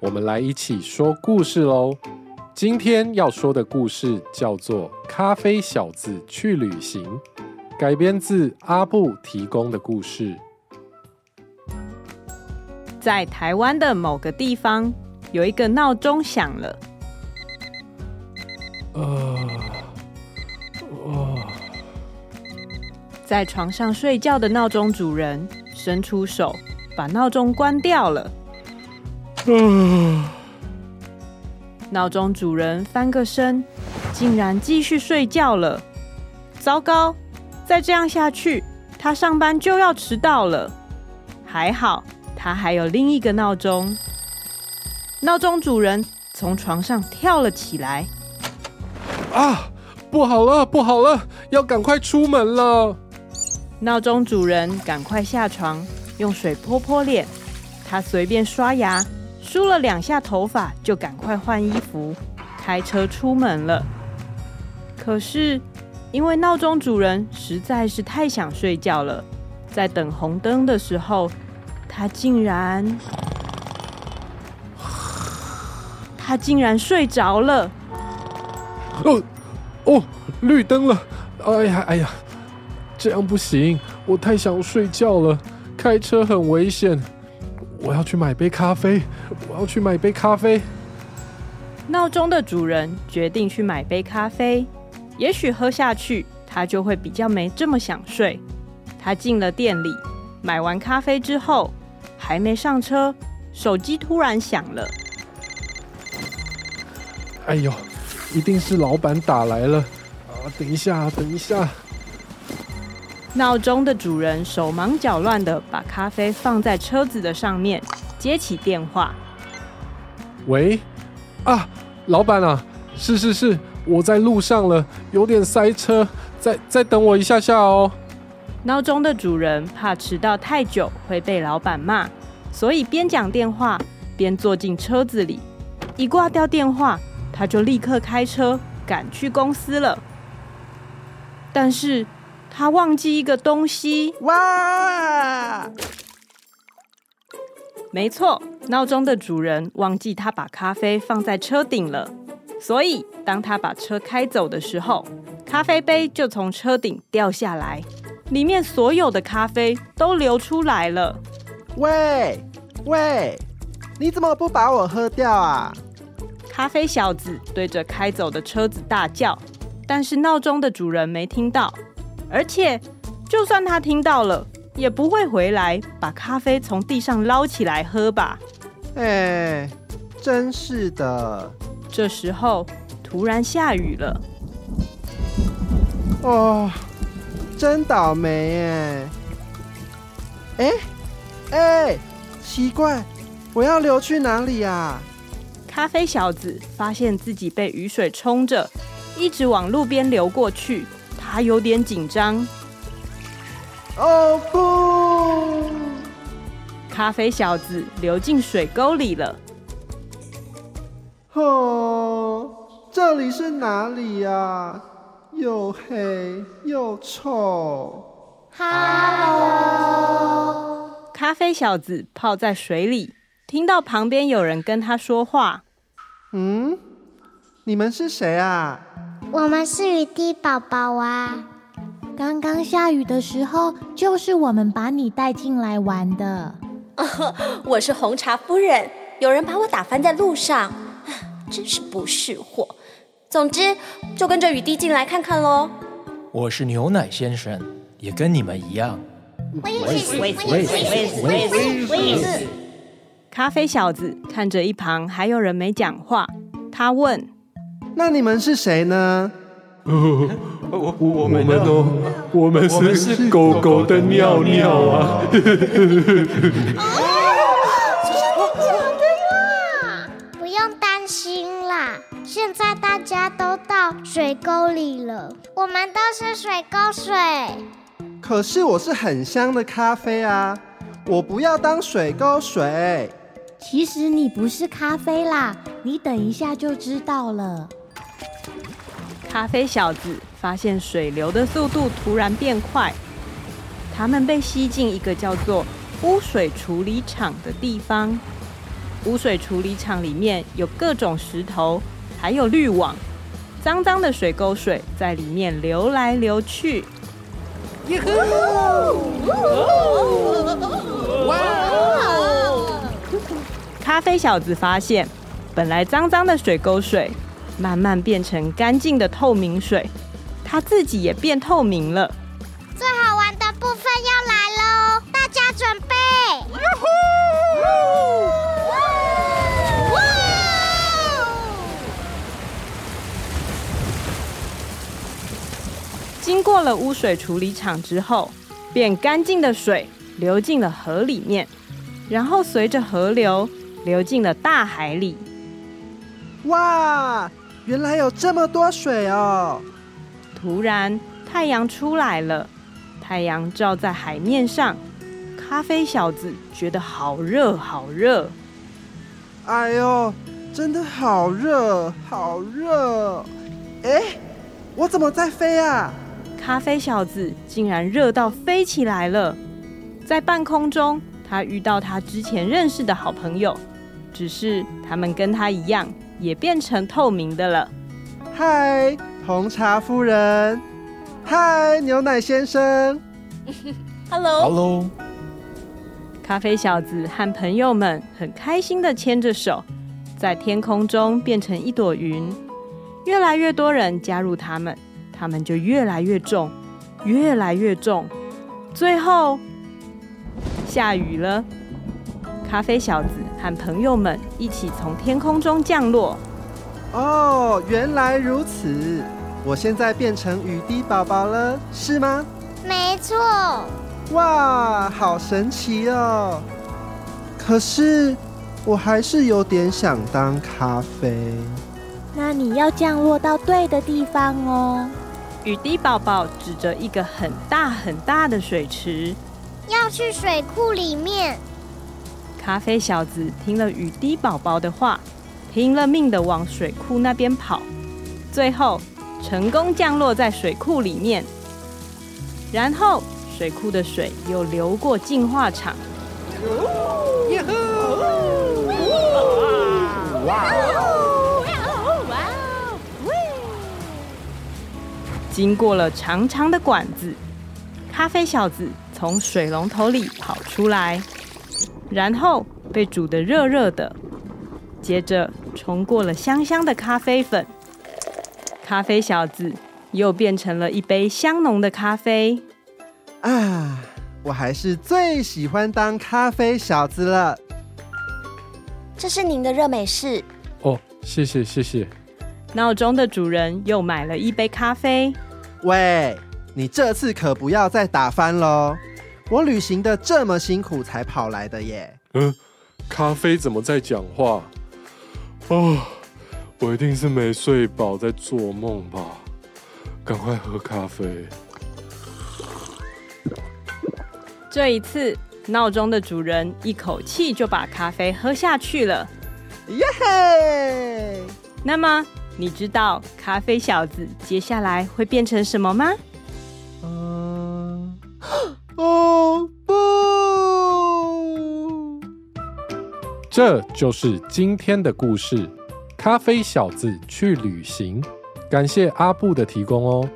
我们来一起说故事喽！今天要说的故事叫做《咖啡小子去旅行》，改编自阿布提供的故事。在台湾的某个地方，有一个闹钟响了。呃，在床上睡觉的闹钟主人伸出手，把闹钟关掉了。嗯，闹钟主人翻个身，竟然继续睡觉了。糟糕，再这样下去，他上班就要迟到了。还好，他还有另一个闹钟。闹钟主人从床上跳了起来。啊，不好了，不好了，要赶快出门了！闹钟主人赶快下床，用水泼泼脸。他随便刷牙。梳了两下头发，就赶快换衣服，开车出门了。可是，因为闹钟主人实在是太想睡觉了，在等红灯的时候，他竟然，他竟然睡着了。哦哦，绿灯了！哎呀哎呀，这样不行，我太想睡觉了，开车很危险。我要去买杯咖啡，我要去买杯咖啡。闹钟的主人决定去买杯咖啡，也许喝下去，他就会比较没这么想睡。他进了店里，买完咖啡之后，还没上车，手机突然响了。哎呦，一定是老板打来了啊！等一下，等一下。闹钟的主人手忙脚乱地把咖啡放在车子的上面，接起电话。喂，啊，老板啊，是是是，我在路上了，有点塞车，再再等我一下下哦。闹钟的主人怕迟到太久会被老板骂，所以边讲电话边坐进车子里。一挂掉电话，他就立刻开车赶去公司了。但是。他忘记一个东西。哇！没错，闹钟的主人忘记他把咖啡放在车顶了，所以当他把车开走的时候，咖啡杯就从车顶掉下来，里面所有的咖啡都流出来了。喂喂，你怎么不把我喝掉啊？咖啡小子对着开走的车子大叫，但是闹钟的主人没听到。而且，就算他听到了，也不会回来把咖啡从地上捞起来喝吧？哎，真是的！这时候突然下雨了。哦，真倒霉耶！哎哎，奇怪，我要流去哪里啊？咖啡小子发现自己被雨水冲着，一直往路边流过去。他有点紧张。哦不！咖啡小子流进水沟里了。哦，这里是哪里呀？又黑又臭。Hello。咖啡小子泡在水里，听到旁边有人跟他说话。嗯，你们是谁啊？我们是雨滴宝宝啊！刚刚下雨的时候，就是我们把你带进来玩的。哦，我是红茶夫人，有人把我打翻在路上，真是不识货。总之，就跟着雨滴进来看看喽。我是牛奶先生，也跟你们一样。我也是，我也是，我也是，我也是，我也是。咖啡小子看着一旁还有人没讲话，他问。那你们是谁呢？我我我们都我们是狗狗的尿尿啊！真的假的呀？不用担心啦现在大家都到水沟里了，我们都是水沟水。可是我是很香的咖啡啊，我不要当水沟水。其实你不是咖啡啦，你等一下就知道了。咖啡小子发现水流的速度突然变快，他们被吸进一个叫做污水处理厂的地方。污水处理厂里面有各种石头，还有滤网，脏脏的水沟水在里面流来流去。咖啡小子发现，本来脏脏的水沟水，慢慢变成干净的透明水，它自己也变透明了。最好玩的部分要来喽，大家准备！经过了污水处理厂之后，变干净的水流进了河里面，然后随着河流。流进了大海里。哇，原来有这么多水哦！突然，太阳出来了，太阳照在海面上，咖啡小子觉得好热，好热。哎呦，真的好热，好热！哎，我怎么在飞啊？咖啡小子竟然热到飞起来了，在半空中，他遇到他之前认识的好朋友。只是他们跟他一样，也变成透明的了。嗨，红茶夫人！嗨，牛奶先生！Hello，Hello。咖啡小子和朋友们很开心的牵着手，在天空中变成一朵云。越来越多人加入他们，他们就越来越重，越来越重。最后，下雨了。咖啡小子和朋友们一起从天空中降落。哦，原来如此！我现在变成雨滴宝宝了，是吗？没错。哇，好神奇哦！可是我还是有点想当咖啡。那你要降落到对的地方哦。雨滴宝宝指着一个很大很大的水池，要去水库里面。咖啡小子听了雨滴宝宝的话，拼了命的往水库那边跑，最后成功降落在水库里面。然后水库的水又流过净化厂。经过了长长的管子，咖啡小子从水龙头里跑出来。然后被煮得热热的，接着冲过了香香的咖啡粉，咖啡小子又变成了一杯香浓的咖啡。啊，我还是最喜欢当咖啡小子了。这是您的热美式。哦，谢谢谢谢。闹钟的主人又买了一杯咖啡。喂，你这次可不要再打翻喽。我旅行的这么辛苦才跑来的耶。嗯，咖啡怎么在讲话？哦，我一定是没睡饱在做梦吧？赶快喝咖啡。这一次，闹钟的主人一口气就把咖啡喝下去了。耶嘿！那么，你知道咖啡小子接下来会变成什么吗？嗯。哦不！这就是今天的故事。咖啡小子去旅行，感谢阿布的提供哦。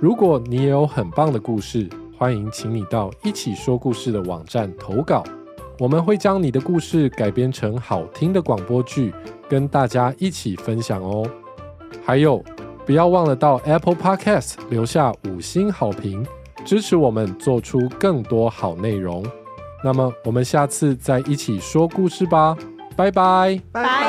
如果你也有很棒的故事，欢迎请你到一起说故事的网站投稿，我们会将你的故事改编成好听的广播剧，跟大家一起分享哦。还有，不要忘了到 Apple Podcast 留下五星好评。支持我们做出更多好内容，那么我们下次再一起说故事吧，拜拜，拜。